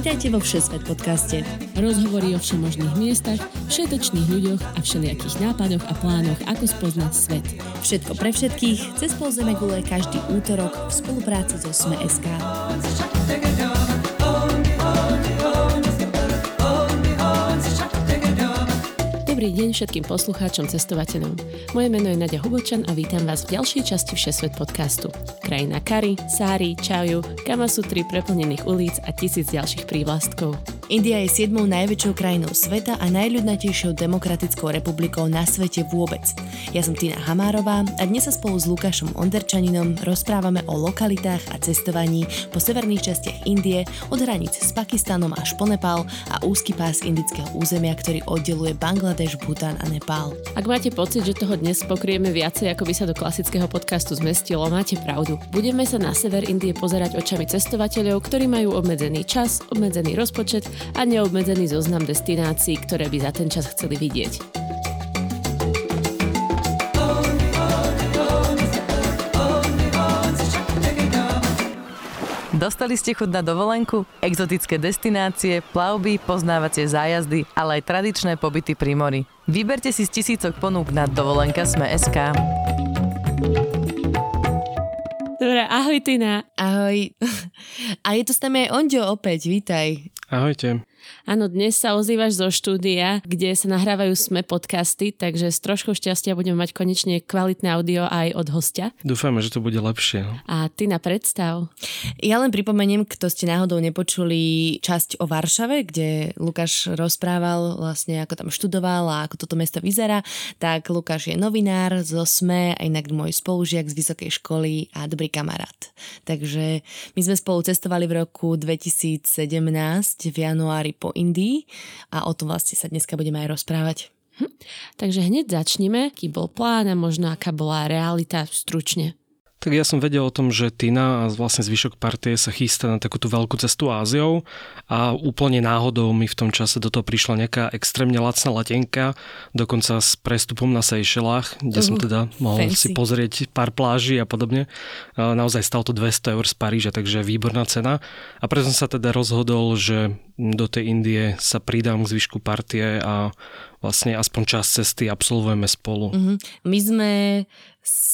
Vítajte vo Všesvet podcaste. Rozhovory o všemožných miestach, všetečných ľuďoch a všelijakých nápadoch a plánoch, ako spoznať svet. Všetko pre všetkých, cez Polzeme gule každý útorok v spolupráci so Sme.sk. Dobrý deň všetkým poslucháčom, cestovateľom. Moje meno je Nadia Hubočan a vítam vás v ďalšej časti Všesvet podcastu. Krajina kary, sári, čaju, kamasutry preplnených ulic a tisíc ďalších prívlastkov. India je siedmou najväčšou krajinou sveta a najľudnatejšou demokratickou republikou na svete vôbec. Ja som Tina Hamárová a dnes sa spolu s Lukášom Onderčaninom rozprávame o lokalitách a cestovaní po severných častiach Indie od hraníc s Pakistanom až po Nepál a úzky pás indického územia, ktorý oddeluje Bangladeš, Bhutan a Nepál. Ak máte pocit, že toho dnes pokrieme viacej, ako by sa do klasického podcastu zmestilo, máte pravdu. Budeme sa na sever Indie pozerať očami cestovateľov, ktorí majú obmedzený čas, obmedzený rozpočet a neobmedzený zoznam destinácií, ktoré by za ten čas chceli vidieť. Dostali ste chuť na dovolenku? Exotické destinácie, plavby, poznávacie zájazdy, ale aj tradičné pobyty pri mori. Vyberte si z tisícok ponúk na dovolenka Sme.sk. Dobre, ahoj Tina. Ahoj. A je to s nami aj Ondio opäť, vítaj. Ahojte. Áno, dnes sa ozývaš zo štúdia, kde sa nahrávajú sme podcasty, takže s troškou šťastia budeme mať konečne kvalitné audio aj od hostia. Dúfame, že to bude lepšie. No. A ty na predstav. Ja len pripomeniem, kto ste náhodou nepočuli časť o Varšave, kde Lukáš rozprával vlastne, ako tam študoval a ako toto mesto vyzerá, tak Lukáš je novinár zo SME a inak môj spolužiak z vysokej školy a dobrý kamarát. Takže my sme spolu cestovali v roku 2017 v januári po Indii a o tom vlastne sa dneska budeme aj rozprávať. Hm. Takže hneď začneme, aký bol plán a možno aká bola realita stručne. Tak ja som vedel o tom, že Tina a vlastne zvyšok partie sa chystá na takúto veľkú cestu Áziou a úplne náhodou mi v tom čase do toho prišla nejaká extrémne lacná letenka, dokonca s prestupom na Seychellách, kde uh, som teda mohol fancy. si pozrieť pár pláží a podobne. Naozaj stalo to 200 eur z Paríža, takže výborná cena. A preto som sa teda rozhodol, že do tej Indie sa pridám k zvyšku partie a vlastne aspoň čas cesty absolvujeme spolu. Uh-huh. My sme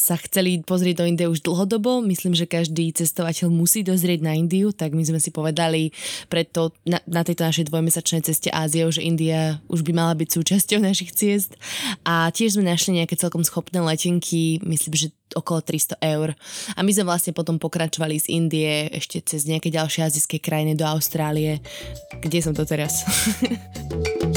sa chceli pozrieť do Indie už dlhodobo. Myslím, že každý cestovateľ musí dozrieť na Indiu, tak my sme si povedali preto na, na tejto našej dvojmesačnej ceste Áziou, že India už by mala byť súčasťou našich ciest. A tiež sme našli nejaké celkom schopné letenky, myslím, že okolo 300 eur. A my sme vlastne potom pokračovali z Indie ešte cez nejaké ďalšie azijské krajiny do Austrálie. Kde som to teraz?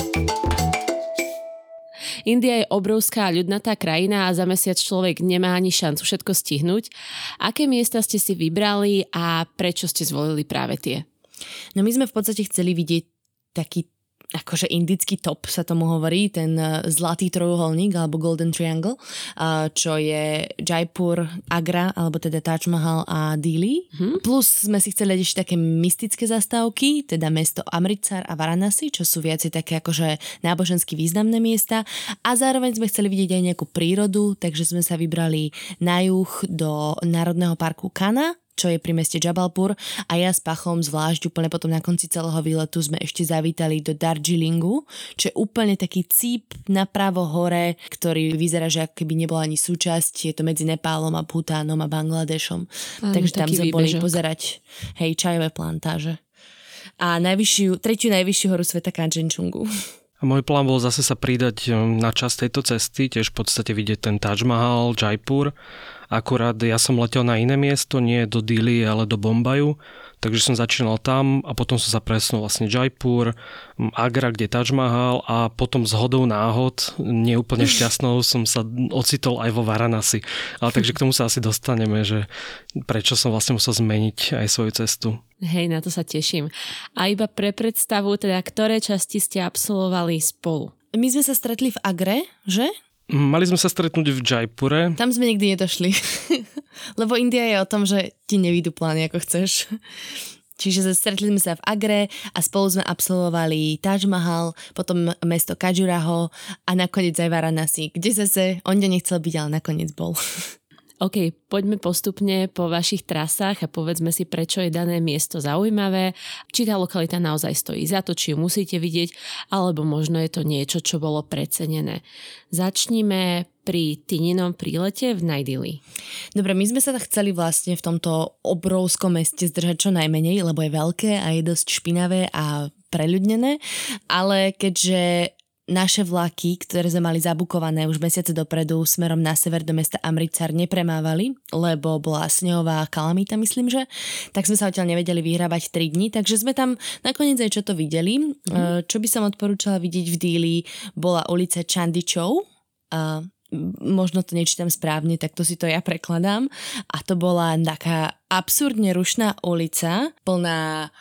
India je obrovská ľudnatá krajina a za mesiac človek nemá ani šancu všetko stihnúť. Aké miesta ste si vybrali a prečo ste zvolili práve tie? No my sme v podstate chceli vidieť taký akože indický top sa tomu hovorí, ten e, zlatý trojuholník alebo Golden Triangle, čo je Jaipur, Agra, alebo teda Taj Mahal a Dili. Hmm. Plus sme si chceli ešte také mystické zastávky, teda mesto Amritsar a Varanasi, čo sú viacej také akože nábožensky významné miesta a zároveň sme chceli vidieť aj nejakú prírodu, takže sme sa vybrali na juh do Národného parku Kana, čo je pri meste Jabalpur a ja s Pachom zvlášť úplne potom na konci celého výletu sme ešte zavítali do Darjeelingu, čo je úplne taký cíp napravo hore, ktorý vyzerá, že ako keby nebol ani súčasť, je to medzi Nepálom a Bhutánom a Bangladešom. Áno, Takže tam sme boli pozerať hej, čajové plantáže. A najvyššiu, tretiu najvyššiu horu sveta Kanchenjungu. A môj plán bol zase sa pridať um, na čas tejto cesty, tiež v podstate vidieť ten Taj Mahal, Jaipur Akurát ja som letel na iné miesto, nie do Dili, ale do Bombaju, takže som začínal tam a potom som sa presunul vlastne Jaipur, Agra, kde Taj Mahal a potom z hodou náhod, neúplne šťastnou, som sa ocitol aj vo Varanasi. Ale takže k tomu sa asi dostaneme, že prečo som vlastne musel zmeniť aj svoju cestu. Hej, na to sa teším. A iba pre predstavu, teda ktoré časti ste absolvovali spolu? My sme sa stretli v Agre, že? Mali sme sa stretnúť v Jaipure. Tam sme nikdy nedošli. Lebo India je o tom, že ti nevídu plány, ako chceš. Čiže stretli sme sa v Agre a spolu sme absolvovali Taj Mahal, potom mesto Kajuraho a nakoniec aj Varanasi, kde zase on nechcel byť, ale nakoniec bol. OK, poďme postupne po vašich trasách a povedzme si, prečo je dané miesto zaujímavé, či tá lokalita naozaj stojí za to, či ju musíte vidieť, alebo možno je to niečo, čo bolo precenené. Začníme pri Tininom prílete v Najdili. Dobre, my sme sa chceli vlastne v tomto obrovskom meste zdržať čo najmenej, lebo je veľké a je dosť špinavé a preľudnené, ale keďže naše vlaky, ktoré sme mali zabukované už mesiace dopredu smerom na sever do mesta Amricar nepremávali, lebo bola snehová kalamita, myslím, že, tak sme sa odtiaľ nevedeli vyhrávať 3 dní, takže sme tam nakoniec aj čo to videli. Mm-hmm. Čo by som odporúčala vidieť v díli, bola ulica Chandichou, a možno to nečítam správne, tak to si to ja prekladám. A to bola taká absurdne rušná ulica, plná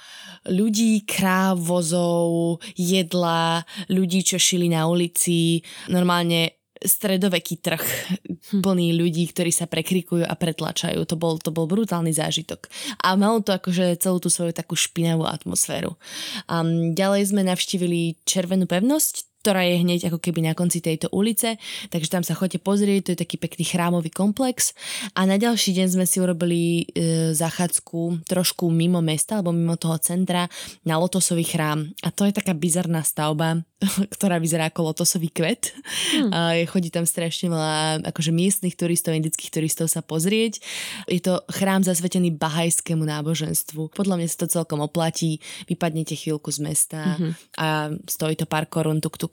ľudí, kráv, vozov, jedla, ľudí, čo šili na ulici. Normálne stredoveký trh hm. plný ľudí, ktorí sa prekrikujú a pretlačajú. To bol, to bol brutálny zážitok. A malo to akože celú tú svoju takú špinavú atmosféru. Um, ďalej sme navštívili Červenú pevnosť, ktorá je hneď ako keby na konci tejto ulice, takže tam sa chodite pozrieť, to je taký pekný chrámový komplex a na ďalší deň sme si urobili e, zachádzku trošku mimo mesta alebo mimo toho centra na Lotosový chrám a to je taká bizarná stavba, ktorá vyzerá ako lotosový kvet. Hmm. A chodí tam strašne veľa akože miestnych turistov, indických turistov sa pozrieť. Je to chrám zasvetený bahajskému náboženstvu. Podľa mňa sa to celkom oplatí. Vypadnete chvíľku z mesta mm-hmm. a stojí to pár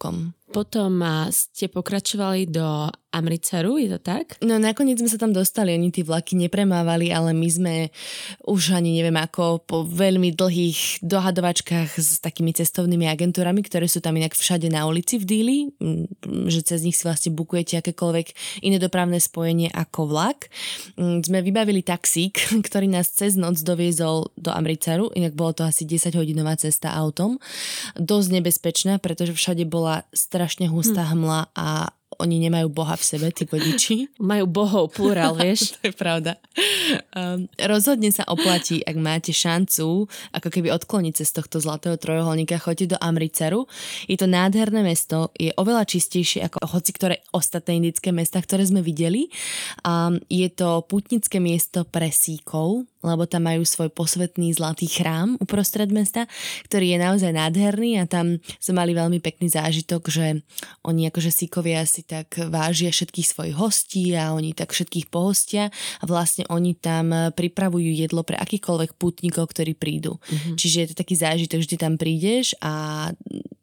naartoe. Potom ste pokračovali do Amricaru, je to tak? No nakoniec sme sa tam dostali, oni tí vlaky nepremávali, ale my sme už ani neviem ako po veľmi dlhých dohadovačkách s takými cestovnými agentúrami, ktoré sú tam inak všade na ulici v Díli, že cez nich si vlastne bukujete akékoľvek iné dopravné spojenie ako vlak. Sme vybavili taxík, ktorý nás cez noc doviezol do Amricaru, inak bolo to asi 10 hodinová cesta autom. Dosť nebezpečná, pretože všade bola strašne hustá hm. hmla a oni nemajú Boha v sebe, tí vodiči. Majú bohov plurál, vieš. to je pravda. Um, rozhodne sa oplatí, ak máte šancu, ako keby odkloniť z tohto zlatého trojuholníka, choďte do Amriceru. Je to nádherné mesto, je oveľa čistejšie ako hoci ktoré ostatné indické mesta, ktoré sme videli. Um, je to putnické miesto pre síkov, lebo tam majú svoj posvetný zlatý chrám uprostred mesta, ktorý je naozaj nádherný a tam sme mali veľmi pekný zážitok, že oni akože síkovia si tak vážia všetkých svojich hostí a oni tak všetkých pohostia a vlastne oni tam pripravujú jedlo pre akýkoľvek putníkov, ktorí prídu. Mm-hmm. Čiže je to taký zážitok, že ty tam prídeš a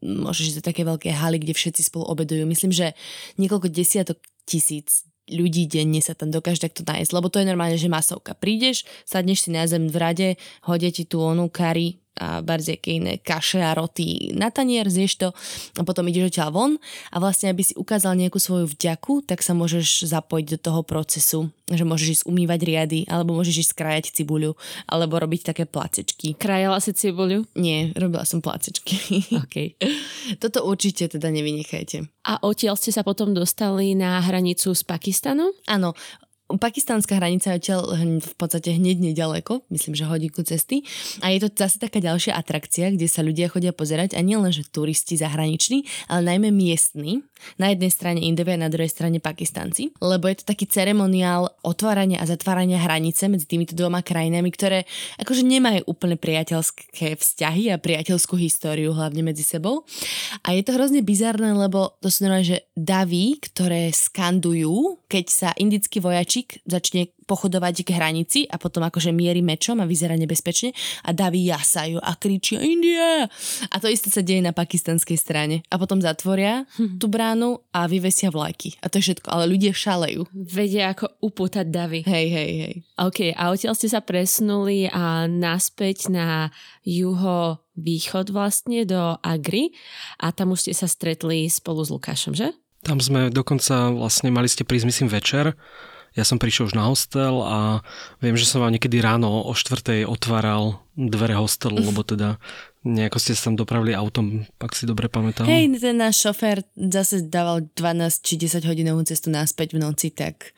môžeš ísť do také veľké haly, kde všetci spolu obedujú. Myslím, že niekoľko desiatok tisíc ľudí denne sa tam dokáže takto nájsť, lebo to je normálne, že masovka. Prídeš, sadneš si na zem v rade, hodia ti tú onú kari, a barziaké iné kaše a roty na tanier, zješ to a potom ideš odtiaľ von a vlastne aby si ukázal nejakú svoju vďaku, tak sa môžeš zapojiť do toho procesu, že môžeš ísť umývať riady, alebo môžeš ísť krájať cibuľu, alebo robiť také placečky. Krajala si cibuľu? Nie, robila som placečky. Okay. Toto určite teda nevynechajte. A odtiaľ ste sa potom dostali na hranicu s Pakistanom? Áno, Pakistánska hranica je odtiaľ v podstate hneď nedaleko, myslím, že hodinku cesty. A je to zase taká ďalšia atrakcia, kde sa ľudia chodia pozerať a nielen, že turisti zahraniční, ale najmä miestni. Na jednej strane Indovia, na druhej strane Pakistanci. Lebo je to taký ceremoniál otvárania a zatvárania hranice medzi týmito dvoma krajinami, ktoré akože nemajú úplne priateľské vzťahy a priateľskú históriu hlavne medzi sebou. A je to hrozne bizarné, lebo to sú že davy, ktoré skandujú, keď sa indickí vojači Koník začne pochodovať k hranici a potom akože mierí mečom a vyzerá nebezpečne a davy jasajú a kričia India! A to isté sa deje na pakistanskej strane. A potom zatvoria tú bránu a vyvesia vlajky. A to je všetko. Ale ľudia šalejú. Vedia ako upútať davy. Hej, hej, hej. OK, a odtiaľ ste sa presnuli a naspäť na juho východ vlastne do Agri a tam už ste sa stretli spolu s Lukášom, že? Tam sme dokonca vlastne mali ste prísť myslím večer ja som prišiel už na hostel a viem, že som vám niekedy ráno o štvrtej otváral dvere hostelu, lebo teda nejako ste sa tam dopravili autom, ak si dobre pamätám. Hej, ten náš šofér zase dával 12 či 10 hodinovú cestu naspäť v noci, tak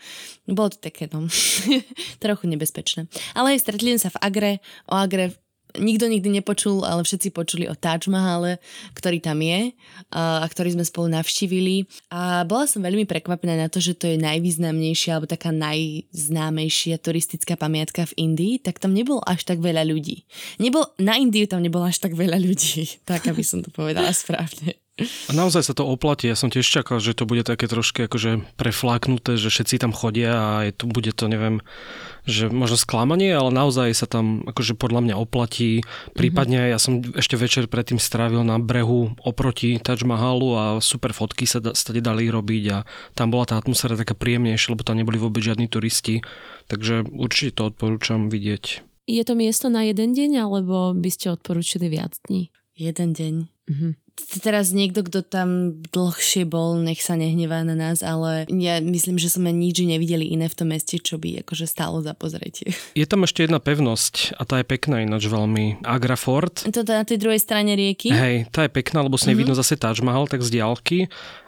bolo to také, no, trochu nebezpečné. Ale aj stretli sa v Agre, o Agre nikto nikdy nepočul, ale všetci počuli o Taj Mahale, ktorý tam je a, a ktorý sme spolu navštívili. A bola som veľmi prekvapená na to, že to je najvýznamnejšia alebo taká najznámejšia turistická pamiatka v Indii, tak tam nebolo až tak veľa ľudí. Nebol, na Indiu tam nebolo až tak veľa ľudí, tak aby som to povedala správne. A naozaj sa to oplatí. Ja som tiež čakal, že to bude také trošku akože prefláknuté, že všetci tam chodia a je to, bude to, neviem, že možno sklamanie, ale naozaj sa tam akože podľa mňa oplatí. Prípadne ja som ešte večer predtým strávil na brehu oproti Taj Mahalu a super fotky sa stade dali robiť a tam bola tá atmosféra taká príjemnejšia, lebo tam neboli vôbec žiadni turisti. Takže určite to odporúčam vidieť. Je to miesto na jeden deň, alebo by ste odporúčili viac dní? Jeden deň. Uh-huh teraz niekto, kto tam dlhšie bol, nech sa nehnevá na nás, ale ja myslím, že sme nič nevideli iné v tom meste, čo by akože stálo za pozretie. Je tam ešte jedna pevnosť a tá je pekná ináč veľmi. Agrafort. To na tej druhej strane rieky? Hej, tá je pekná, lebo s nej mm-hmm. vidno zase Taj Mahal tak z diálky.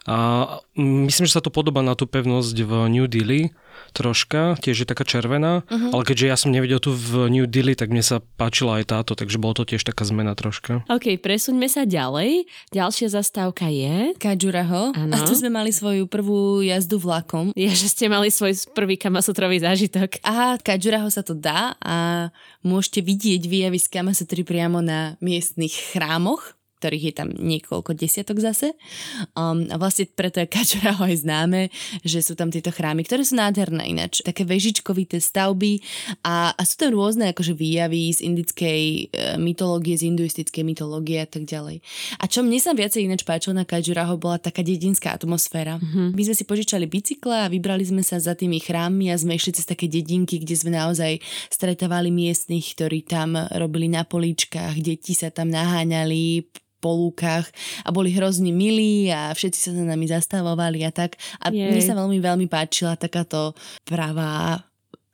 A myslím, že sa to podobá na tú pevnosť v New Delhi troška, tiež je taká červená, uh-huh. ale keďže ja som nevedel tu v New Delhi, tak mne sa páčila aj táto, takže bolo to tiež taká zmena troška. OK, presuňme sa ďalej. Ďalšia zastávka je... Kajuraho. A tu sme mali svoju prvú jazdu vlakom. Ja, že ste mali svoj prvý kamasutrový zážitok. Aha, Kajuraho sa to dá a môžete vidieť výjavy z kamasutry priamo na miestnych chrámoch ktorých je tam niekoľko desiatok zase. Um, a vlastne preto je Kačuraho aj známe, že sú tam tieto chrámy, ktoré sú nádherné ináč. Také vežičkovité stavby a, a sú tam rôzne akože výjavy z indickej e, mytológie, z hinduistickej mytológie a tak ďalej. A čo mne sa viacej ináč páčilo na Kačuraho bola taká dedinská atmosféra. Mm-hmm. My sme si požičali bicykle a vybrali sme sa za tými chrámmi a sme išli cez také dedinky, kde sme naozaj stretávali miestnych, ktorí tam robili na políčkach, deti sa tam naháňali, po lúkach a boli hrozne milí a všetci sa za nami zastavovali a tak. A Jej. mne sa veľmi, veľmi páčila takáto pravá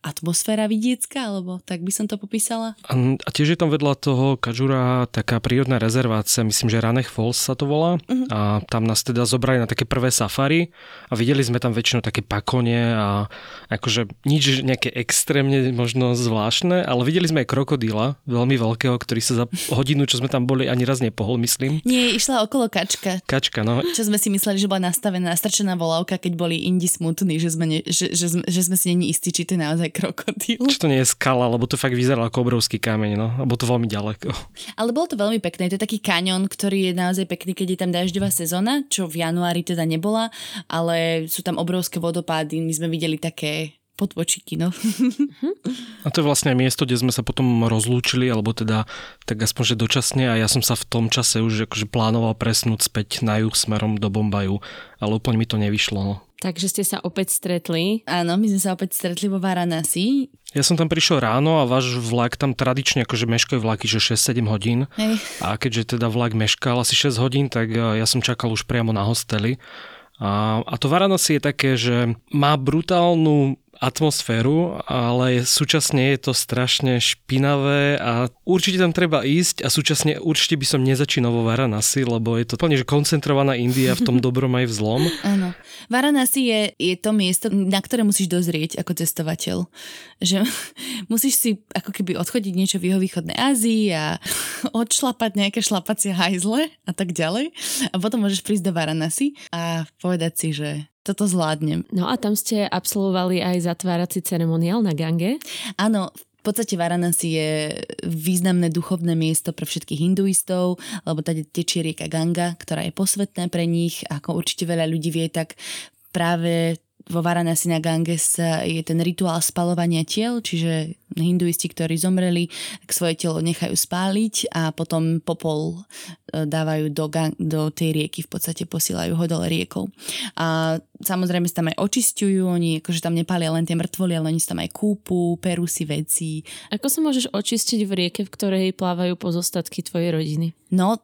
atmosféra vidiecka, alebo tak by som to popísala. A, a tiež je tam vedľa toho Kažura taká prírodná rezervácia, myslím, že Ranech Falls sa to volá. Uh-huh. A tam nás teda zobrali na také prvé safari a videli sme tam väčšinou také pakone a akože nič nejaké extrémne možno zvláštne, ale videli sme aj krokodíla, veľmi veľkého, ktorý sa za hodinu, čo sme tam boli, ani raz nepohol, myslím. Nie, išla okolo kačka. Kačka, no. Čo sme si mysleli, že bola nastavená, nastrčená volávka, keď boli indi smutní, že sme, ne, že, že, sme, že sme si není istí, či to je naozaj krokodíl. Či to nie je skala, lebo to fakt vyzerá ako obrovský kameň, no. Alebo to veľmi ďaleko. Ale bolo to veľmi pekné. To je taký kaňon, ktorý je naozaj pekný, keď je tam dažďová sezóna, čo v januári teda nebola, ale sú tam obrovské vodopády. My sme videli také podvočiky, no. A to je vlastne miesto, kde sme sa potom rozlúčili, alebo teda tak aspoň, že dočasne a ja som sa v tom čase už akože plánoval presnúť späť na juh smerom do Bombaju, ale úplne mi to nevyšlo. No. Takže ste sa opäť stretli. Áno, my sme sa opäť stretli vo Varanasi. Ja som tam prišiel ráno a váš vlak tam tradične akože meškajú vlaky, že 6-7 hodín. Hej. A keďže teda vlak meškal asi 6 hodín, tak e, ja som čakal už priamo na hosteli. A, a to Varanasi je také, že má brutálnu atmosféru, ale súčasne je to strašne špinavé a určite tam treba ísť a súčasne určite by som nezačínal vo Varanasi, lebo je to plne že koncentrovaná India v tom dobrom aj v zlom. Áno. Varanasi je, je to miesto, na ktoré musíš dozrieť ako cestovateľ. Že musíš si ako keby odchodiť niečo v juhovýchodnej Ázii a odšlapať nejaké šlapacie hajzle a tak ďalej. A potom môžeš prísť do Varanasi a povedať si, že toto zvládnem. No a tam ste absolvovali aj zatvárací ceremoniál na Gange? Áno, v podstate Varanasi je významné duchovné miesto pre všetkých hinduistov, lebo tady tečie rieka Ganga, ktorá je posvetná pre nich. Ako určite veľa ľudí vie, tak práve vo Varanasi na Ganges je ten rituál spalovania tiel, čiže hinduisti, ktorí zomreli, tak svoje telo nechajú spáliť a potom popol e, dávajú do, do tej rieky, v podstate posielajú ho dole riekou. A samozrejme sa tam aj očistujú, oni akože tam nepália len tie mŕtvoly, ale oni sa tam aj kúpu, perú si veci. Ako sa môžeš očistiť v rieke, v ktorej plávajú pozostatky tvojej rodiny? No,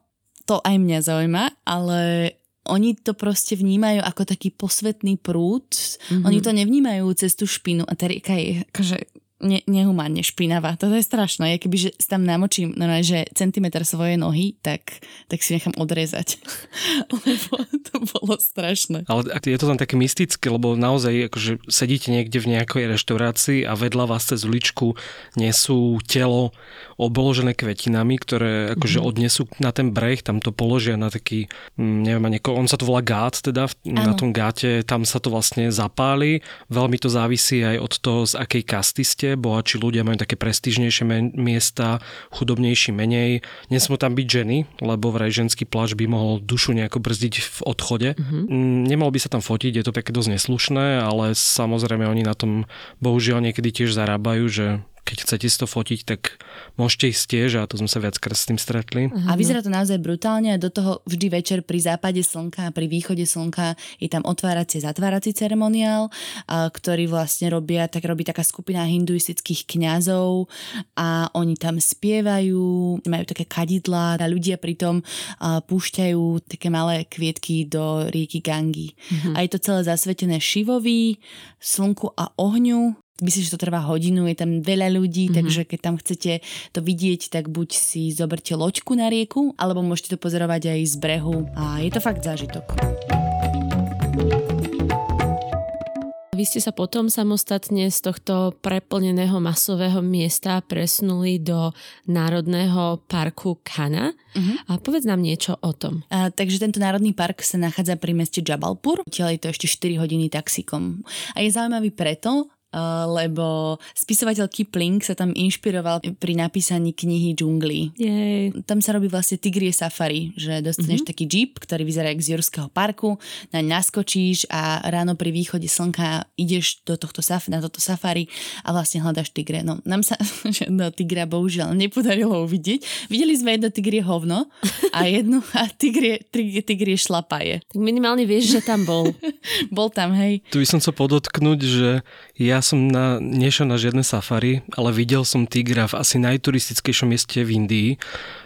to aj mňa zaujíma, ale oni to proste vnímajú ako taký posvetný prúd. Mm-hmm. Oni to nevnímajú cez tú špinu a tá rieka je akože ne, nehumánne špinavá. Toto je strašné. Ja keby že tam namočím no, že centimetr svojej nohy, tak, tak si nechám odrezať. lebo to bolo strašné. Ale je to tam také mystické, lebo naozaj akože sedíte niekde v nejakej reštaurácii a vedľa vás cez uličku nesú telo oboložené kvetinami, ktoré akože mm-hmm. odnesú na ten breh, tam to položia na taký, mm, neviem, on sa to volá gát, teda na tom gáte, tam sa to vlastne zapáli. Veľmi to závisí aj od toho, z akej kasty ste bohatší ľudia majú také prestížnejšie miesta, chudobnejší menej. Nesmú tam byť ženy, lebo vraj ženský plač by mohol dušu nejako brzdiť v odchode. Mm-hmm. Nemal by sa tam fotiť, je to také dosť neslušné, ale samozrejme oni na tom bohužiaľ niekedy tiež zarábajú, že keď chcete si to fotiť, tak môžete ísť tiež a to sme sa viackrát s tým stretli. A vyzerá to naozaj brutálne a do toho vždy večer pri západe slnka a pri východe slnka je tam otváracie zatvárací ceremoniál, ktorý vlastne robia, tak robí taká skupina hinduistických kňazov a oni tam spievajú, majú také kadidlá a ľudia pritom púšťajú také malé kvietky do rieky Gangi. Mm-hmm. A je to celé zasvetené Šivovi, slnku a ohňu myslím, že to trvá hodinu, je tam veľa ľudí, mm-hmm. takže keď tam chcete to vidieť, tak buď si zoberte loďku na rieku, alebo môžete to pozorovať aj z brehu a je to fakt zážitok. Vy ste sa potom samostatne z tohto preplneného masového miesta presnuli do Národného parku Kana. Uh-huh. A povedz nám niečo o tom. A, takže tento národný park sa nachádza pri meste Jabalpur. Tiaľ je to ešte 4 hodiny taxikom. A je zaujímavý preto, lebo spisovateľ Kipling sa tam inšpiroval pri napísaní knihy Džungli. Jej. Tam sa robí vlastne tigrie safari, že dostaneš mm-hmm. taký jeep, ktorý vyzerá jak z Jurského parku, naň naskočíš a ráno pri východe slnka ideš do tohto saf- na toto safari a vlastne hľadaš tigre. No, nám sa žiadno tigra bohužiaľ nepodarilo uvidieť. Videli sme jedno tigrie hovno a jedno a tigrie, tigrie, tigrie šlapaje. Tak minimálne vieš, že tam bol. bol tam, hej. Tu by som chcel podotknúť, že ja ja som na, nešiel na žiadne safari, ale videl som tigra v asi najturistickejšom mieste v Indii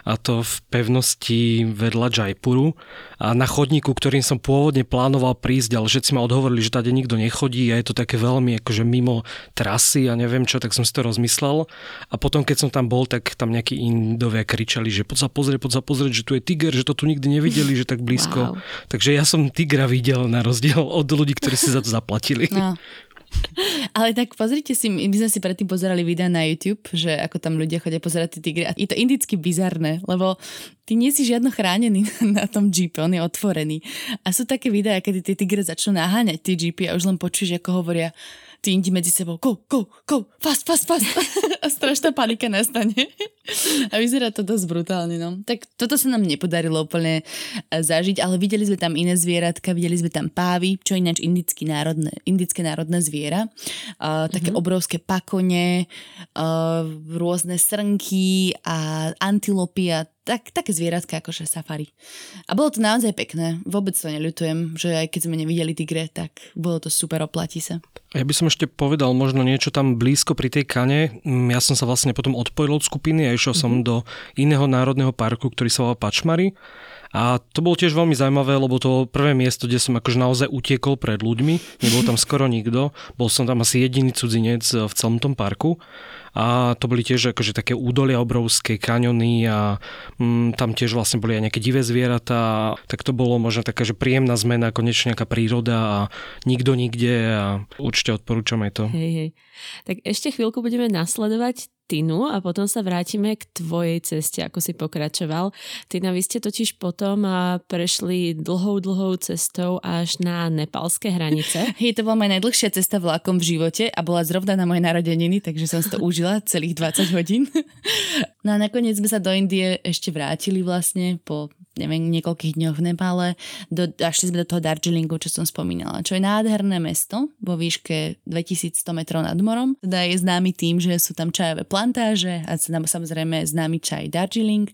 a to v pevnosti vedľa Jaipuru a na chodníku, ktorým som pôvodne plánoval prísť, ale všetci ma odhovorili, že tady nikto nechodí a je to také veľmi akože mimo trasy a neviem čo, tak som si to rozmyslel a potom keď som tam bol, tak tam nejakí Indovia kričali, že poď sa pozrieť, poď sa pozrieť, že tu je tiger, že to tu nikdy nevideli, že tak blízko. Wow. Takže ja som tigra videl na rozdiel od ľudí, ktorí si za to zaplatili. No. Ale tak pozrite si, my sme si predtým pozerali videa na YouTube, že ako tam ľudia chodia pozerať tie tigry. A je to indicky bizarné, lebo ty nie si žiadno chránený na tom jeepe, on je otvorený. A sú také videá, kedy tie tigre začnú naháňať tie jeepy a už len počuješ, ako hovoria tí indi medzi sebou go, go, go, fast, fast, fast. a strašná panika nastane. a vyzerá to dosť brutálne, no. Tak toto sa nám nepodarilo úplne e, zažiť, ale videli sme tam iné zvieratka, videli sme tam pávy, čo ináč indické národné, indické národné zviera. Uh, také mm-hmm. obrovské pakone, uh, rôzne srnky a antilopy a tak, také zvieratka akože safari. A bolo to naozaj pekné. Vôbec to neľutujem, že aj keď sme nevideli tigre, tak bolo to super, oplatí sa. Ja by som ešte povedal možno niečo tam blízko pri tej kane. Ja som sa vlastne potom odpojil od skupiny a išiel mm-hmm. som do iného národného parku, ktorý sa volá Pačmary. A to bolo tiež veľmi zaujímavé, lebo to prvé miesto, kde som akože naozaj utiekol pred ľuďmi, nebol tam skoro nikto, bol som tam asi jediný cudzinec v celom tom parku a to boli tiež akože také údolia obrovské, kaňony a mm, tam tiež vlastne boli aj nejaké divé zvieratá, tak to bolo možno taká, že príjemná zmena, konečne nejaká príroda a nikto nikde a určite odporúčam aj to. Hej, hej. Tak ešte chvíľku budeme nasledovať Tinu a potom sa vrátime k tvojej ceste, ako si pokračoval. Tina, vy ste totiž potom prešli dlhou, dlhou cestou až na nepalské hranice. Je to bola moja najdlhšia cesta vlakom v živote a bola zrovna na moje narodeniny, takže som si to užila celých 20 hodín. No a nakoniec sme sa do Indie ešte vrátili vlastne po neviem, niekoľkých dňoch v Nepále. Do, šli sme do toho Darjeelingu, čo som spomínala, čo je nádherné mesto vo výške 2100 metrov nad morom. Teda je známy tým, že sú tam čajové plantáže a samozrejme známy čaj Darjeeling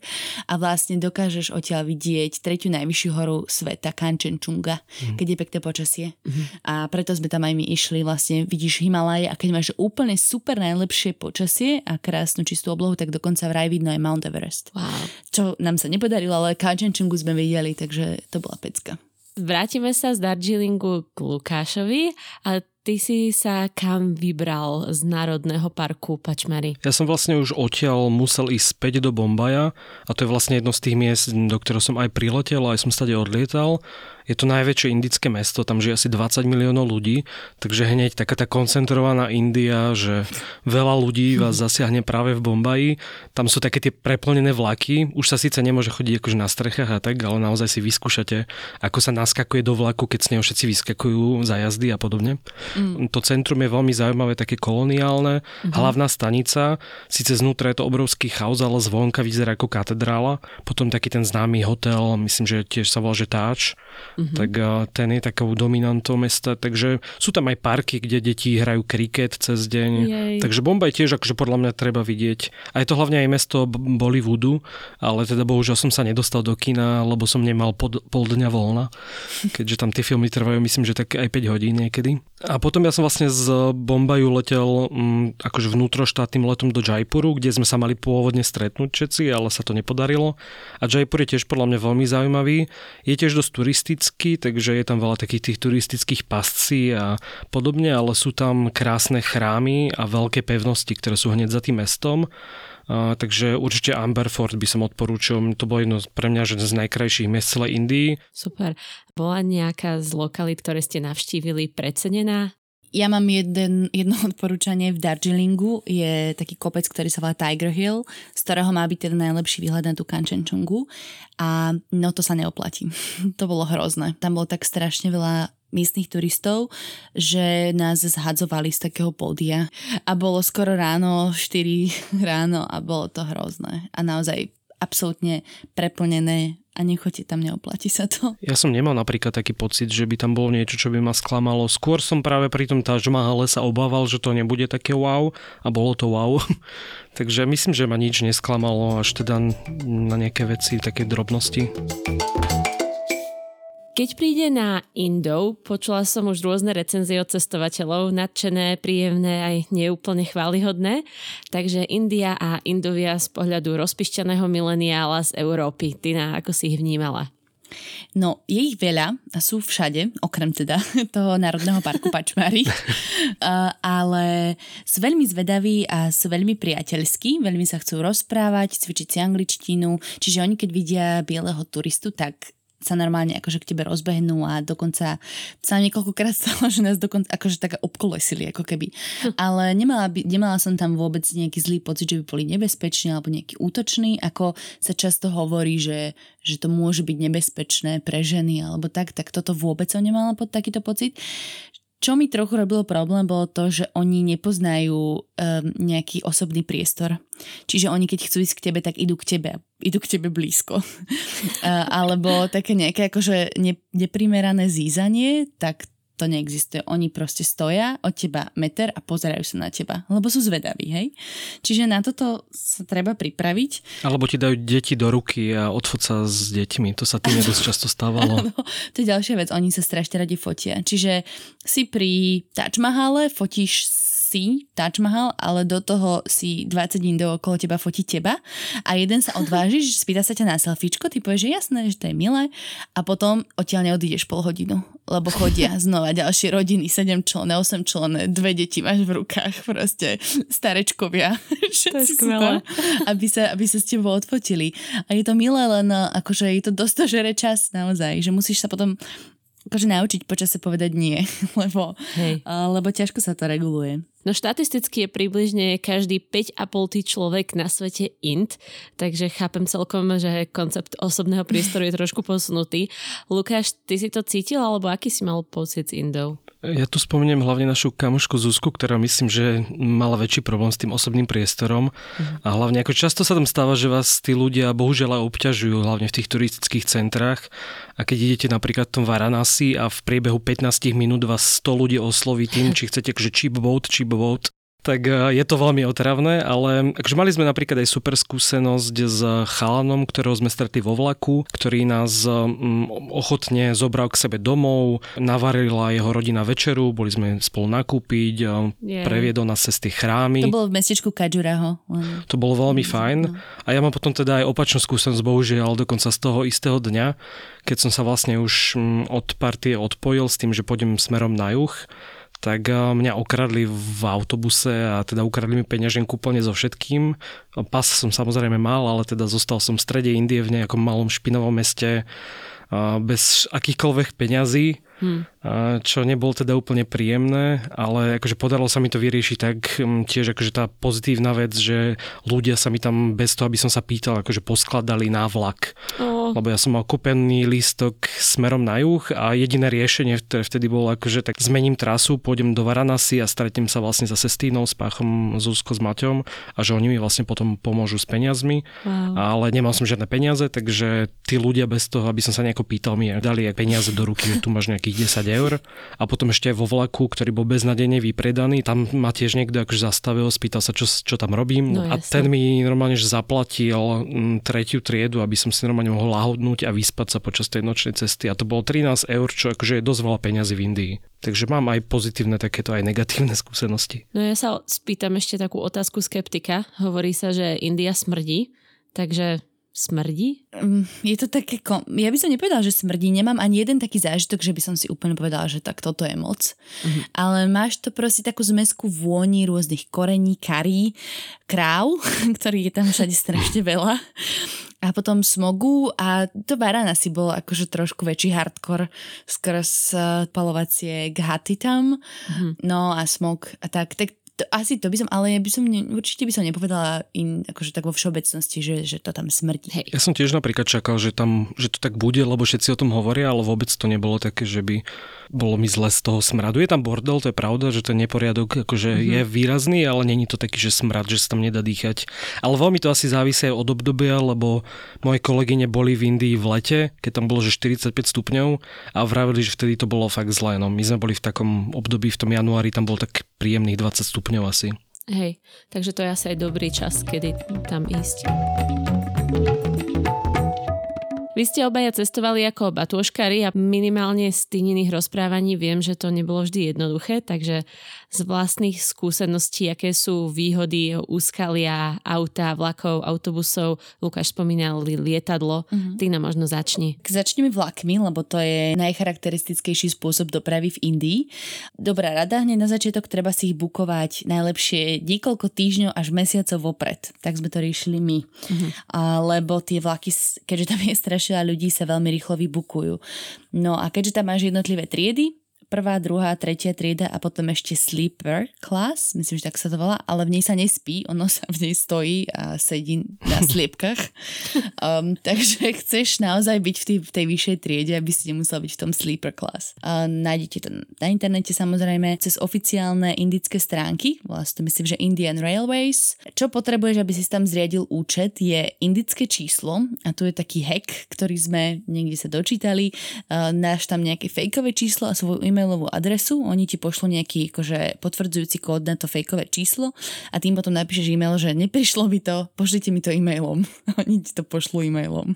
a vlastne dokážeš odtiaľ vidieť tretiu najvyššiu horu sveta, Kanchenjunga, mm. keď je pekné počasie. Mm. A preto sme tam aj my išli, vlastne vidíš Himalaje a keď máš úplne super najlepšie počasie a krásnu čistú oblohu, tak dokonca vraj vidno aj Mount Everest. Wow. Čo nám sa nepodarilo, ale Kanchenjunga Chungchungu sme videli, takže to bola pecka. Vrátime sa z Darjeelingu k Lukášovi a ty ty si sa kam vybral z Národného parku Pačmary? Ja som vlastne už odtiaľ musel ísť späť do Bombaja a to je vlastne jedno z tých miest, do ktorého som aj priletel, aj som stade odlietal je to najväčšie indické mesto, tam žije asi 20 miliónov ľudí, takže hneď taká tá koncentrovaná India, že veľa ľudí vás zasiahne práve v Bombaji. Tam sú také tie preplnené vlaky, už sa síce nemôže chodiť akože na strechách a tak, ale naozaj si vyskúšate, ako sa naskakuje do vlaku, keď s neho všetci vyskakujú za jazdy a podobne. Mm. To centrum je veľmi zaujímavé, také koloniálne. Mm-hmm. Hlavná stanica, síce znútra je to obrovský chaos, ale zvonka vyzerá ako katedrála. Potom taký ten známy hotel, myslím, že tiež sa volá, že Táč mm-hmm. tak ten je takou dominantou mesta, takže sú tam aj parky, kde deti hrajú kriket cez deň, Jej. takže Bombaj tiež akože podľa mňa treba vidieť. A je to hlavne aj mesto Bollywoodu, ale teda bohužiaľ som sa nedostal do kina, lebo som nemal pod, pol dňa voľna, keďže tam tie filmy trvajú myslím, že tak aj 5 hodín niekedy. A potom ja som vlastne z Bombaju letel m, akože vnútroštátnym letom do Jaipuru, kde sme sa mali pôvodne stretnúť všetci, ale sa to nepodarilo. A Jaipur je tiež podľa mňa veľmi zaujímavý. Je tiež dosť turistický, takže je tam veľa takých tých turistických pascí a podobne, ale sú tam krásne chrámy a veľké pevnosti, ktoré sú hneď za tým mestom. Uh, takže určite Amberford by som odporúčil. To bolo jedno pre mňa že z najkrajších miest celej Indii. Super. Bola nejaká z lokalít, ktoré ste navštívili, precenená? Ja mám jeden, jedno odporúčanie v Darjeelingu. Je taký kopec, ktorý sa volá Tiger Hill, z ktorého má byť ten najlepší výhľad na tú Kanchenchungu. A no to sa neoplatí. to bolo hrozné. Tam bolo tak strašne veľa miestnych turistov, že nás zhadzovali z takého pódia a bolo skoro ráno, 4 ráno a bolo to hrozné a naozaj absolútne preplnené a nechoďte tam, neoplatí sa to. Ja som nemal napríklad taký pocit, že by tam bolo niečo, čo by ma sklamalo. Skôr som práve pri tom Taj Mahale sa obával, že to nebude také wow a bolo to wow. Takže myslím, že ma nič nesklamalo až teda na nejaké veci, také drobnosti. Keď príde na Indov, počula som už rôzne recenzie od cestovateľov, nadšené, príjemné aj neúplne chválihodné, takže India a Indovia z pohľadu rozpišťaného mileniála z Európy. Tina, ako si ich vnímala? No, je ich veľa a sú všade, okrem teda toho Národného parku Pačmári, ale sú veľmi zvedaví a sú veľmi priateľskí, veľmi sa chcú rozprávať, cvičiť si angličtinu, čiže oni keď vidia bieleho turistu, tak sa normálne akože k tebe rozbehnú a dokonca sa niekoľkokrát stalo, že nás dokonca akože tak obkolesili ako keby. Hm. Ale nemala, by, nemala som tam vôbec nejaký zlý pocit, že by boli nebezpeční alebo nejaký útočný, ako sa často hovorí, že, že to môže byť nebezpečné pre ženy alebo tak, tak toto vôbec som nemala pod takýto pocit. Čo mi trochu robilo problém, bolo to, že oni nepoznajú um, nejaký osobný priestor. Čiže oni, keď chcú ísť k tebe, tak idú k tebe. Idú k tebe blízko. uh, alebo také nejaké akože ne, neprimerané zízanie, tak to neexistuje. Oni proste stoja od teba meter a pozerajú sa na teba, lebo sú zvedaví, hej? Čiže na toto sa treba pripraviť. Alebo ti dajú deti do ruky a odfot sa s deťmi. To sa tým dosť často stávalo. to je ďalšia vec. Oni sa strašne radi fotia. Čiže si pri Taj Mahale, fotíš si Taj Mahal, ale do toho si 20 indov okolo teba fotí teba a jeden sa odvážiš, spýta sa ťa na selfiečko, ty povieš, že jasné, že to je milé a potom odtiaľ neodídeš pol hodinu, lebo chodia znova ďalšie rodiny, 7 člené, 8 člené, dve deti máš v rukách, proste starečkovia. To je skvelé. aby, sa, aby sa s tebou odfotili. A je to milé, len akože je to dosť žere čas naozaj, že musíš sa potom akože naučiť počase povedať nie, lebo, Hej. lebo ťažko sa to reguluje. No štatisticky je približne každý 5,5 človek na svete int, takže chápem celkom, že koncept osobného priestoru je trošku posunutý. Lukáš, ty si to cítil, alebo aký si mal pocit s Indou? Ja tu spomeniem hlavne našu kamošku Zuzku, ktorá myslím, že mala väčší problém s tým osobným priestorom. Uh-huh. A hlavne ako často sa tam stáva, že vás tí ľudia bohužiaľ obťažujú, hlavne v tých turistických centrách. A keď idete napríklad v tom Varanasi a v priebehu 15 minút vás 100 ľudí osloví tým, či chcete akože chip boat, chip boat, tak e, je to veľmi otravné, ale akože mali sme napríklad aj super skúsenosť s chalanom, ktorého sme stretli vo vlaku, ktorý nás ochotne zobral k sebe domov, navarila jeho rodina večeru, boli sme spolu nakúpiť, yeah. previedol nás cez tie chrámy. To bolo v mestečku Kadžuraho. To bolo veľmi fajn a ja mám potom teda aj opačnú skúsenosť, bohužiaľ, dokonca z toho istého dňa, keď som sa vlastne už od partie odpojil s tým, že pôjdem smerom na juh, tak mňa okradli v autobuse a teda ukradli mi peňaženku úplne so všetkým. Pas som samozrejme mal, ale teda zostal som v strede Indie v nejakom malom špinovom meste bez akýchkoľvek peňazí Hmm. Čo nebolo teda úplne príjemné, ale akože podarilo sa mi to vyriešiť tak hm, tiež akože tá pozitívna vec, že ľudia sa mi tam bez toho, aby som sa pýtal, akože poskladali na vlak. Oh. Lebo ja som mal kúpený lístok smerom na juh a jediné riešenie, ktoré vtedy bolo akože tak zmením trasu, pôjdem do Varanasi a stretnem sa vlastne za Sestínou, s Páchom, Zuzko, s Maťom a že oni mi vlastne potom pomôžu s peniazmi. Wow. Ale nemal som žiadne peniaze, takže tí ľudia bez toho, aby som sa nejako pýtal, mi dali peniaze do ruky, že tu máš nejaký nejakých 10 eur a potom ešte aj vo vlaku, ktorý bol beznadene vypredaný, tam ma tiež niekto akože zastavil, spýtal sa, čo, čo tam robím no, a ten mi normálne že zaplatil m, tretiu triedu, aby som si normálne mohol lahodnúť a vyspať sa počas tej nočnej cesty a to bolo 13 eur, čo akože je dosť veľa peňazí v Indii. Takže mám aj pozitívne takéto aj negatívne skúsenosti. No ja sa spýtam ešte takú otázku skeptika. Hovorí sa, že India smrdí, takže smrdí? Mm, je to také, kom... ja by som nepovedala, že smrdí, nemám ani jeden taký zážitok, že by som si úplne povedala, že tak toto je moc. Mm-hmm. Ale máš to proste takú zmesku vôni rôznych korení, karí, kráv, ktorý je tam všade strašne veľa. A potom smogu a to Varana si bol akože trošku väčší hardcore skrz palovacie ghaty tam. Mm-hmm. No a smog a tak, tak to, asi to by som, ale by som ne, určite by som nepovedala in, akože tak vo všeobecnosti, že, že to tam smrdí. Hej. Ja som tiež napríklad čakal, že tam, že to tak bude, lebo všetci o tom hovoria, ale vôbec to nebolo také, že by bolo mi zle z toho smradu. Je tam bordel, to je pravda, že ten neporiadok akože mm-hmm. je výrazný, ale není to taký, že smrad, že sa tam nedá dýchať. Ale veľmi to asi závisí aj od obdobia, lebo moje kolegyne boli v Indii v lete, keď tam bolo že 45 stupňov a vravili, že vtedy to bolo fakt zlé. No, my sme boli v takom období, v tom januári, tam bolo tak príjemných 20 stupňov asi. Hej, takže to je asi aj dobrý čas, kedy tam ísť. Vy ste obaja cestovali ako batôškari a minimálne z týniných rozprávaní viem, že to nebolo vždy jednoduché, takže z vlastných skúseností, aké sú výhody úskalia, auta, vlakov, autobusov, Lukáš spomínal lietadlo, mm-hmm. ty nám možno začni. Začneme vlakmi, lebo to je najcharakteristickejší spôsob dopravy v Indii. Dobrá rada, hneď na začiatok treba si ich bukovať najlepšie niekoľko týždňov až mesiacov vopred. Tak sme to riešili my. Mm-hmm. A, lebo tie vlaky, keďže tam je strašne veľa ľudí sa veľmi rýchlo vybukujú. No a keďže tam máš jednotlivé triedy, prvá, druhá, tretia trieda a potom ešte sleeper class, myslím, že tak sa to volá, ale v nej sa nespí, ono sa v nej stojí a sedí na sliepkach. Um, takže chceš naozaj byť v tej, v tej vyššej triede, aby si nemusel byť v tom sleeper class. Uh, nájdete to na internete samozrejme cez oficiálne indické stránky, vlastne myslím, že Indian Railways. Čo potrebuješ, aby si tam zriadil účet, je indické číslo a tu je taký hack, ktorý sme niekde sa dočítali. Uh, náš tam nejaké fejkové číslo a svoju e-mailovú adresu, oni ti pošlú nejaký akože, potvrdzujúci kód na to fejkové číslo a tým potom napíšeš e-mail, že neprišlo by to, pošlite mi to e-mailom. oni ti to pošlú e-mailom.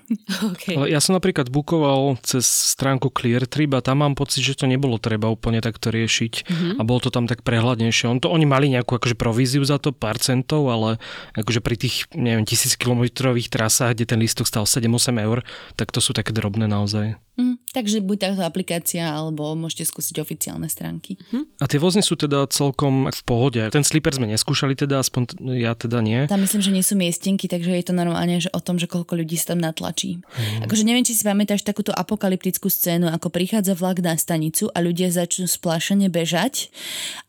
okay. Ja som napríklad bukoval cez stránku ClearTrip a tam mám pocit, že to nebolo treba úplne takto riešiť mm-hmm. a bolo to tam tak prehľadnejšie. On to, oni mali nejakú akože províziu za to, pár centov, ale akože pri tých, neviem, tisíc kilometrových trasách, kde ten lístok stal 7-8 eur, tak to sú také drobné naozaj. Mm, takže buď táto aplikácia, alebo môžete skúsiť oficiálne stránky. Mm. A tie vozy sú teda celkom v pohode. Ten slipper sme neskúšali teda, aspoň ja teda nie. Tam myslím, že nie sú miestenky, takže je to normálne že o tom, že koľko ľudí sa tam natlačí. Mm. Akože neviem, či si pamätáš takúto apokalyptickú scénu, ako prichádza vlak na stanicu a ľudia začnú splašene bežať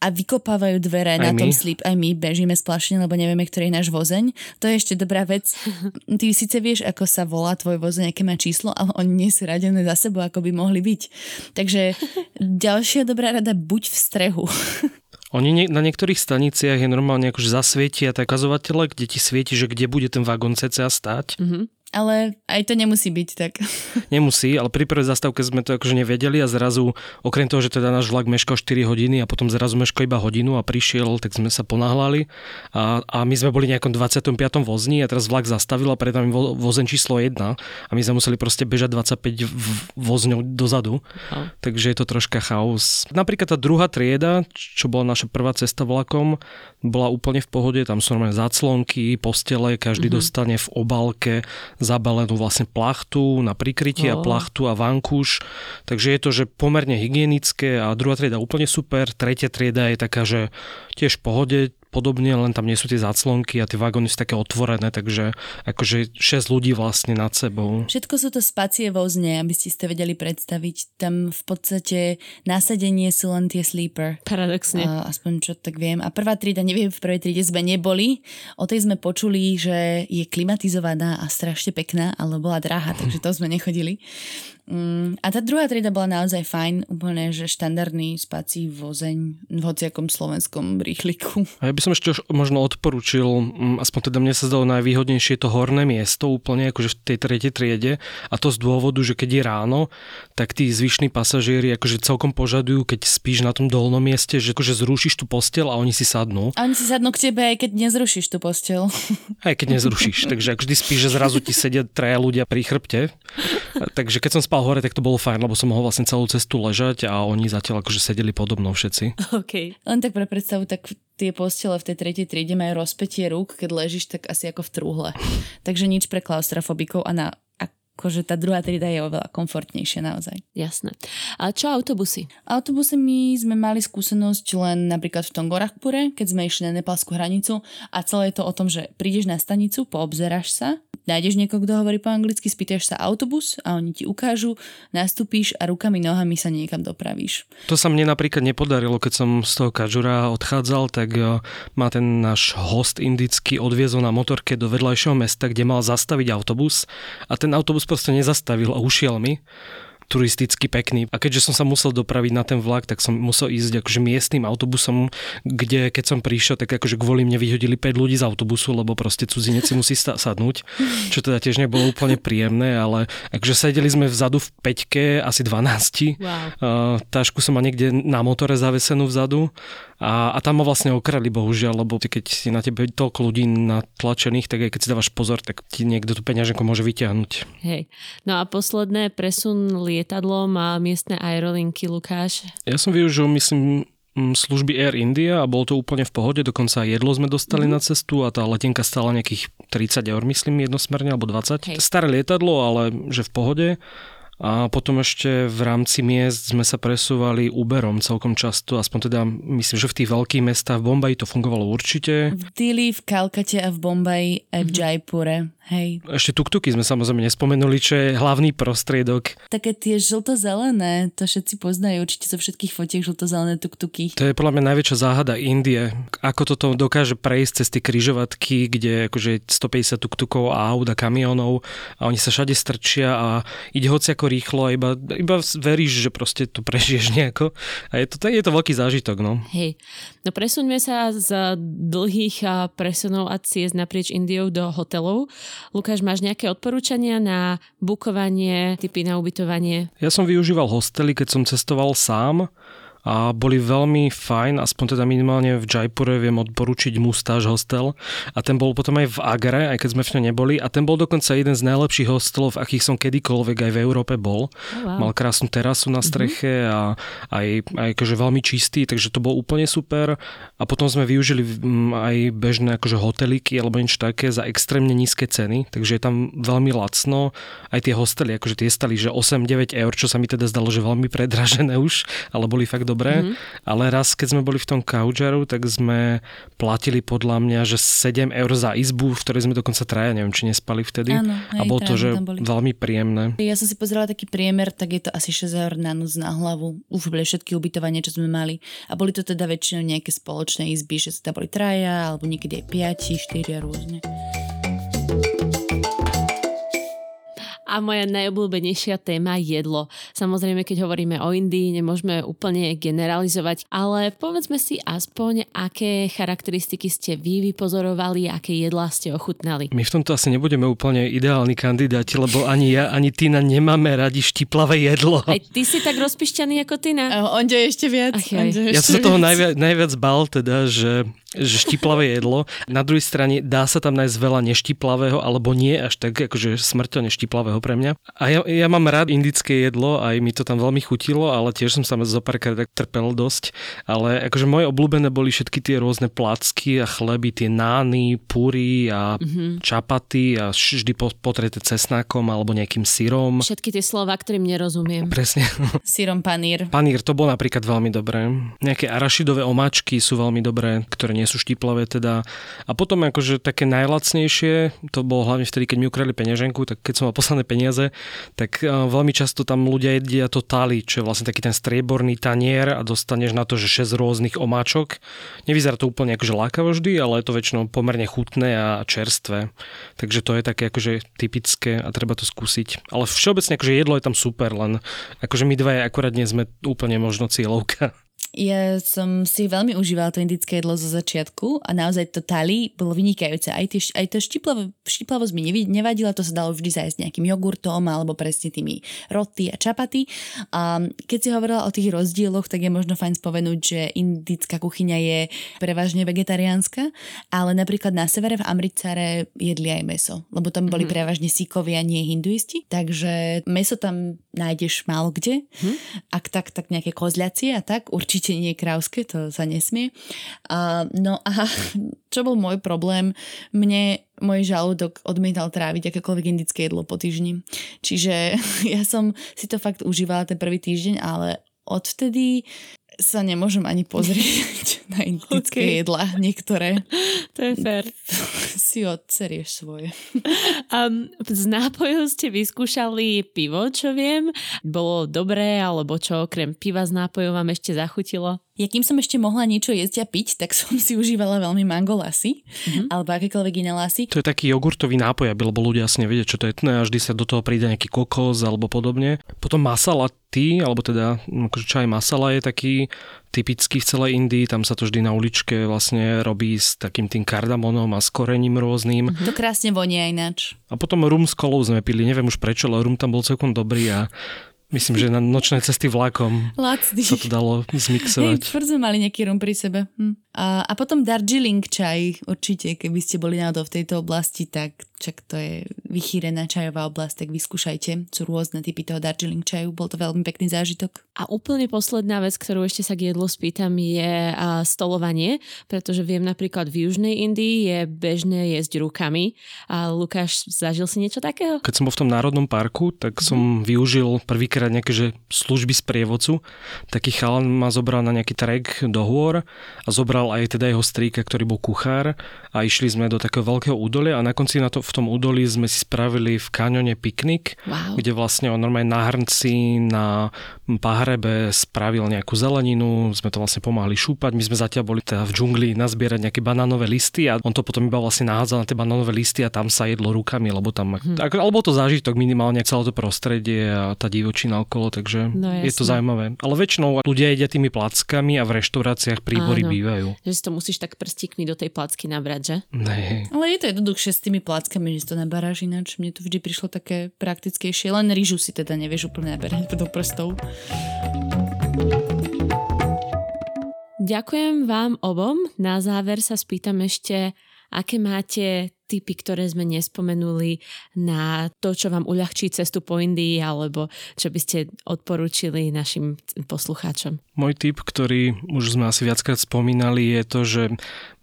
a vykopávajú dvere aj na my? tom slip. Aj my bežíme splašene, lebo nevieme, ktorý je náš vozeň. To je ešte dobrá vec. Ty síce vieš, ako sa volá tvoj vozeň, aké má číslo, ale oni nie sú radené za sebou, ako by mohli byť. Takže ďalšia dobrá rada, buď v strehu. Oni nie, na niektorých staniciach je normálne akože zasvietia tak ukazovatele, kde ti svieti, že kde bude ten vagón cca stáť. Mm-hmm ale aj to nemusí byť tak. Nemusí, ale pri prvej zastávke sme to akože nevedeli a zrazu, okrem toho, že teda náš vlak meškal 4 hodiny a potom zrazu meškal iba hodinu a prišiel, tak sme sa ponáhľali a, a my sme boli nejakom 25. vozni a teraz vlak zastavil a pred nami vo, vozen číslo 1 a my sme museli proste bežať 25 vozňov dozadu, a. takže je to troška chaos. Napríklad tá druhá trieda, čo bola naša prvá cesta vlakom, bola úplne v pohode, tam sú normálne záclonky, postele, každý mm-hmm. dostane v obálke zabalenú vlastne plachtu na prikrytie oh. a plachtu a vankúš. Takže je to, že pomerne hygienické a druhá trieda úplne super. Tretia trieda je taká, že tiež pohode, podobne, len tam nie sú tie záclonky a tie vagóny sú také otvorené, takže akože 6 ľudí vlastne nad sebou. Všetko sú to spacie vozne, aby ste si to vedeli predstaviť. Tam v podstate nasadenie sú len tie sleeper. Paradoxne. A, aspoň čo tak viem. A prvá trieda, neviem, v prvej triede sme neboli. O tej sme počuli, že je klimatizovaná a strašne pekná, ale bola drahá, takže to sme nechodili. Mm, a tá druhá trieda bola naozaj fajn, úplne, že štandardný spací vozeň v hociakom slovenskom rýchliku. A ja by som ešte možno odporučil, mm, aspoň teda mne sa zdalo najvýhodnejšie to horné miesto úplne, akože v tej tretej triede a to z dôvodu, že keď je ráno, tak tí zvyšní pasažieri akože celkom požadujú, keď spíš na tom dolnom mieste, že akože zrušíš tú postel a oni si sadnú. A oni si sadnú k tebe, aj keď nezrušíš tú postel. Aj keď nezrušíš, takže ak vždy spíš, že zrazu ti sedia traja ľudia pri chrbte. Takže keď som spal hore, tak to bolo fajn, lebo som mohol vlastne celú cestu ležať a oni zatiaľ akože sedeli podobno všetci. OK. Len tak pre predstavu, tak tie postele v tej tretej triede majú rozpetie rúk, keď ležíš tak asi ako v trúhle. Takže nič pre klaustrofobikov a na akože tá druhá trieda je oveľa komfortnejšia naozaj. Jasné. A čo autobusy? Autobusy my sme mali skúsenosť len napríklad v tom Gorakhpure, keď sme išli na nepalskú hranicu a celé je to o tom, že prídeš na stanicu, poobzeráš sa, nájdeš niekoho, kto hovorí po anglicky, spýtaš sa autobus a oni ti ukážu, nastúpíš a rukami, nohami sa niekam dopravíš. To sa mne napríklad nepodarilo, keď som z toho Kažura odchádzal, tak e, ma ten náš host indický odviezol na motorke do vedľajšieho mesta, kde mal zastaviť autobus a ten autobus proste nezastavil a ušiel mi turisticky pekný. A keďže som sa musel dopraviť na ten vlak, tak som musel ísť akože miestnym autobusom, kde keď som prišiel, tak akože kvôli mne vyhodili 5 ľudí z autobusu, lebo proste cudzinec si musí sadnúť, čo teda tiež nebolo úplne príjemné, ale akože sedeli sme vzadu v peťke, asi 12. Wow. Uh, tášku som mal niekde na motore zavesenú vzadu a, a tam ma vlastne okrali, bohužiaľ, lebo keď si na tebe toľko ľudí natlačených, tak aj keď si dávaš pozor, tak ti niekto tú peňaženku môže vyťahnuť. Hej. No a posledné presun lietadlom a miestne aerolinky, Lukáš? Ja som využil, myslím, služby Air India a bolo to úplne v pohode, dokonca aj jedlo sme dostali mm-hmm. na cestu a tá letenka stala nejakých 30 eur, myslím, jednosmerne alebo 20. Hej. Staré lietadlo, ale že v pohode. A potom ešte v rámci miest sme sa presúvali Uberom celkom často, aspoň teda myslím, že v tých veľkých mestách v Bombaji to fungovalo určite. V Dili, v Kalkate a v Bombaji aj v mm-hmm. Jaipure. Hej. Ešte tuktuky sme samozrejme nespomenuli, čo je hlavný prostriedok. Také tie žlto-zelené, to všetci poznajú určite zo všetkých fotiek žlto-zelené tuktuky. To je podľa mňa najväčšia záhada Indie. Ako toto dokáže prejsť cez tie kryžovatky, kde akože 150 tuktukov a aut a kamionov a oni sa všade strčia a ide hoci ako rýchlo a iba, iba veríš, že proste to prežiješ nejako. A je to, je to veľký zážitok. No. Hej, no presuňme sa z dlhých presunov a ciest naprieč Indiou do hotelov. Lukáš, máš nejaké odporúčania na bukovanie, typy na ubytovanie? Ja som využíval hostely, keď som cestoval sám a boli veľmi fajn, aspoň teda minimálne v Jaipure viem odporučiť Mustáž hostel a ten bol potom aj v Agre, aj keď sme v ňom neboli a ten bol dokonca jeden z najlepších hostelov, v akých som kedykoľvek aj v Európe bol. Oh, wow. Mal krásnu terasu na mhm. streche mm-hmm. a aj, aj akože veľmi čistý, takže to bol úplne super a potom sme využili aj bežné akože hoteliky alebo niečo také za extrémne nízke ceny, takže je tam veľmi lacno. Aj tie hostely, akože tie stali, že 8-9 eur, čo sa mi teda zdalo, že veľmi predražené už, ale boli fakt dobre, mm-hmm. ale raz, keď sme boli v tom Coucharu, tak sme platili podľa mňa, že 7 eur za izbu, v ktorej sme dokonca traja, neviem, či nespali vtedy. Áno, a bolo to, že veľmi príjemné. Ja som si pozerala taký priemer, tak je to asi 6 eur na noc na hlavu. Už boli všetky ubytovania, čo sme mali. A boli to teda väčšinou nejaké spoločné izby, že sa tam boli traja, alebo niekedy aj 5, 4 a rôzne. A moja najobľúbenejšia téma jedlo. Samozrejme, keď hovoríme o Indii, nemôžeme úplne generalizovať, ale povedzme si aspoň, aké charakteristiky ste vy vypozorovali, aké jedlá ste ochutnali. My v tomto asi nebudeme úplne ideálni kandidáti, lebo ani ja, ani Tina nemáme radi štiplavé jedlo. Aj ty si tak rozpišťaný ako Tina? Onde ešte viac. Ach, ja som sa toho najviac, najviac bal, teda, že že štiplavé jedlo. Na druhej strane dá sa tam nájsť veľa neštiplavého, alebo nie až tak, akože smrteľne štiplavého pre mňa. A ja, ja mám rád indické jedlo, aj mi to tam veľmi chutilo, ale tiež som sa zo párkrát tak trpel dosť. Ale akože moje obľúbené boli všetky tie rôzne placky a chleby, tie nány, púry a mm-hmm. čapaty a vždy potreté cesnákom alebo nejakým syrom. Všetky tie slova, ktorým nerozumiem. Presne. Syrom panír. Panír, to bolo napríklad veľmi dobré. Nejaké arašidové omáčky sú veľmi dobré, ktoré nie sú štiplavé teda. A potom akože také najlacnejšie, to bolo hlavne vtedy, keď mi ukradli peňaženku, tak keď som mal posledné peniaze, tak uh, veľmi často tam ľudia jedia to tali, čo je vlastne taký ten strieborný tanier a dostaneš na to, že 6 rôznych omáčok. Nevyzerá to úplne akože lákavo vždy, ale je to väčšinou pomerne chutné a čerstvé. Takže to je také akože typické a treba to skúsiť. Ale všeobecne akože jedlo je tam super, len akože my dvaja akurát nie sme úplne možno cieľovka. Ja som si veľmi užívala to indické jedlo zo začiatku a naozaj to tali bolo vynikajúce. Aj, tie, aj to štiplavo, štiplavosť mi nevadila, to sa dalo vždy zájsť nejakým jogurtom alebo presne tými roty a čapaty. A keď si hovorila o tých rozdieloch, tak je možno fajn spomenúť, že indická kuchyňa je prevažne vegetariánska, ale napríklad na severe v Amritsare jedli aj meso, lebo tam boli mm-hmm. prevažne síkovia, nie hinduisti. Takže meso tam nájdeš málo kde. Mm-hmm. Ak tak, tak nejaké kozľacie a tak, určite nie krauské, to sa nesmie. Uh, no a čo bol môj problém? Mne môj žalúdok odmietal tráviť akékoľvek indické jedlo po týždni. Čiže ja som si to fakt užívala ten prvý týždeň, ale odvtedy sa nemôžem ani pozrieť na indické okay. jedlá niektoré. To je fér. Si odserieš svoje. Um, z nápojov ste vyskúšali pivo, čo viem. Bolo dobré, alebo čo okrem piva z nápojov vám ešte zachutilo? Ja kým som ešte mohla niečo jesť a piť, tak som si užívala veľmi mango lasy, mm-hmm. alebo akékoľvek iné lasy. To je taký jogurtový nápoj, aby lebo ľudia asi nevedia, čo to je a vždy sa do toho príde nejaký kokos alebo podobne. Potom masala ty, alebo teda akože čaj masala je taký typický v celej Indii, tam sa to vždy na uličke vlastne robí s takým tým kardamonom a s korením rôznym. To krásne vonia ináč. A potom rum s kolou sme pili, neviem už prečo, ale rum tam bol celkom dobrý a Myslím, že na nočné cesty vlakom Lacný. sa to dalo zmixovať. Hej, furt sme mali nejaký rum pri sebe. Hm. A, a potom Darjeeling čaj, určite, keby ste boli náhodou v tejto oblasti, tak čak to je vychýrená čajová oblasť, tak vyskúšajte. Sú rôzne typy toho Darjeeling čaju, bol to veľmi pekný zážitok. A úplne posledná vec, ktorú ešte sa k jedlu spýtam, je stolovanie, pretože viem napríklad v Južnej Indii je bežné jesť rukami. A Lukáš, zažil si niečo takého? Keď som bol v tom národnom parku, tak som mm. využil prvýkrát nejaké že služby z prievodcu. Taký chalan ma zobral na nejaký trek do hôr a zobral zobral aj teda jeho strýka, ktorý bol kuchár a išli sme do takého veľkého údolia a na konci na to, v tom údolí sme si spravili v kaňone piknik, wow. kde vlastne on normálne na hrnci, na pahrebe spravil nejakú zeleninu, sme to vlastne pomáhali šúpať, my sme zatiaľ boli teda v džungli nazbierať nejaké banánové listy a on to potom iba vlastne nahádzal na tie banánové listy a tam sa jedlo rukami, lebo tam, hmm. alebo to zážitok minimálne celé to prostredie a tá divočina okolo, takže no, je to zaujímavé. Ale väčšinou ľudia jedia tými plackami a v reštauráciách príbory Áno. bývajú. Že si to musíš tak prstíkmi do tej placky nabrať, že? Nee. Ale je to jednoduchšie s tými plackami, že si to nabaráš ináč. Mne to vždy prišlo také praktickejšie. Len rýžu si teda nevieš úplne naberať do prstov. Ďakujem vám obom. Na záver sa spýtam ešte, aké máte typy, ktoré sme nespomenuli na to, čo vám uľahčí cestu po Indii alebo čo by ste odporúčili našim poslucháčom? Môj tip, ktorý už sme asi viackrát spomínali, je to, že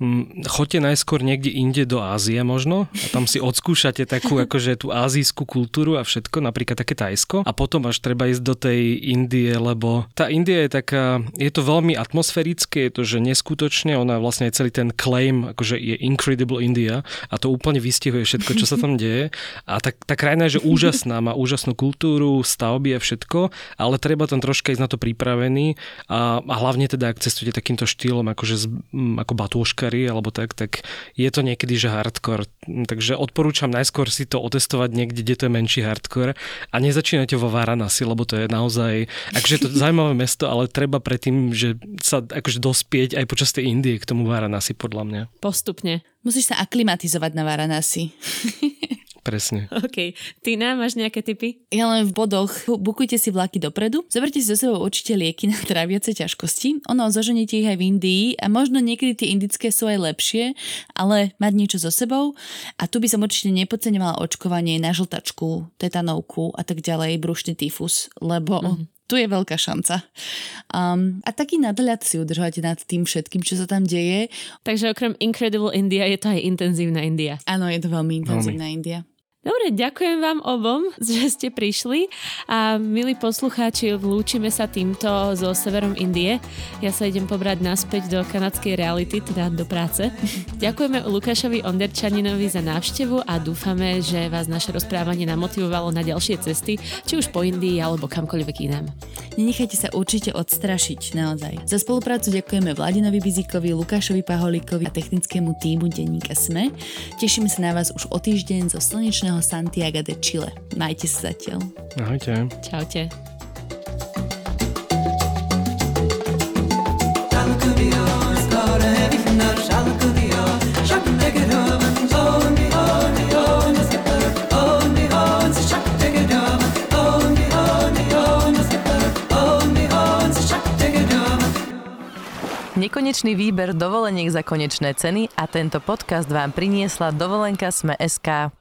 hm, choďte najskôr niekde inde do Ázie možno a tam si odskúšate takú akože tú azijskú kultúru a všetko, napríklad také Tajsko a potom až treba ísť do tej Indie, lebo tá India je taká, je to veľmi atmosférické, je to, že neskutočne, ona vlastne je celý ten claim, akože je Incredible India a to úplne vystihuje všetko, čo sa tam deje a tá, tá krajina je že úžasná, má úžasnú kultúru, stavby a všetko, ale treba tam troška ísť na to pripravený a, a hlavne teda, ak cestujete takýmto štýlom, akože z, ako batúškari alebo tak, tak je to niekedy, že hardcore. Takže odporúčam najskôr si to otestovať niekde, kde to je menší hardcore a nezačínajte vo Varanasi, lebo to je naozaj, akože to zaujímavé mesto, ale treba predtým, že sa akože dospieť aj počas tej Indie k tomu Varanasi, podľa mňa. Postupne. Musíš sa aklimatizovať na Varanasi. Presne. OK. Tina, máš nejaké typy? Ja len v bodoch. Bukujte si vlaky dopredu, zoberte si so sebou určite lieky na tráviace ťažkosti. Ono, zoženete ich aj v Indii a možno niekedy tie indické sú aj lepšie, ale mať niečo so sebou. A tu by som určite nepodceňovala očkovanie na žltačku, tetanovku a tak ďalej, brušný tyfus, lebo mm-hmm tu je veľká šanca. Um, a taký nadhľad si udržať nad tým všetkým, čo sa tam deje. Takže okrem Incredible India je to aj intenzívna India. Áno, je to veľmi intenzívna veľmi. India. Dobre, ďakujem vám obom, že ste prišli a milí poslucháči, vlúčime sa týmto zo severom Indie. Ja sa idem pobrať naspäť do kanadskej reality, teda do práce. Ďakujeme Lukášovi Onderčaninovi za návštevu a dúfame, že vás naše rozprávanie namotivovalo na ďalšie cesty, či už po Indii alebo kamkoľvek inám. Nenechajte sa určite odstrašiť, naozaj. Za spoluprácu ďakujeme Vladinovi Bizikovi, Lukášovi Paholikovi a technickému týmu denníka SME. Tešíme sa na vás už o týždeň zo slnečného krásneho Santiago de Chile. Majte sa zatiaľ. Ahojte. Čaute. Nekonečný výber dovoleniek za konečné ceny a tento podcast vám priniesla dovolenka Sme SK.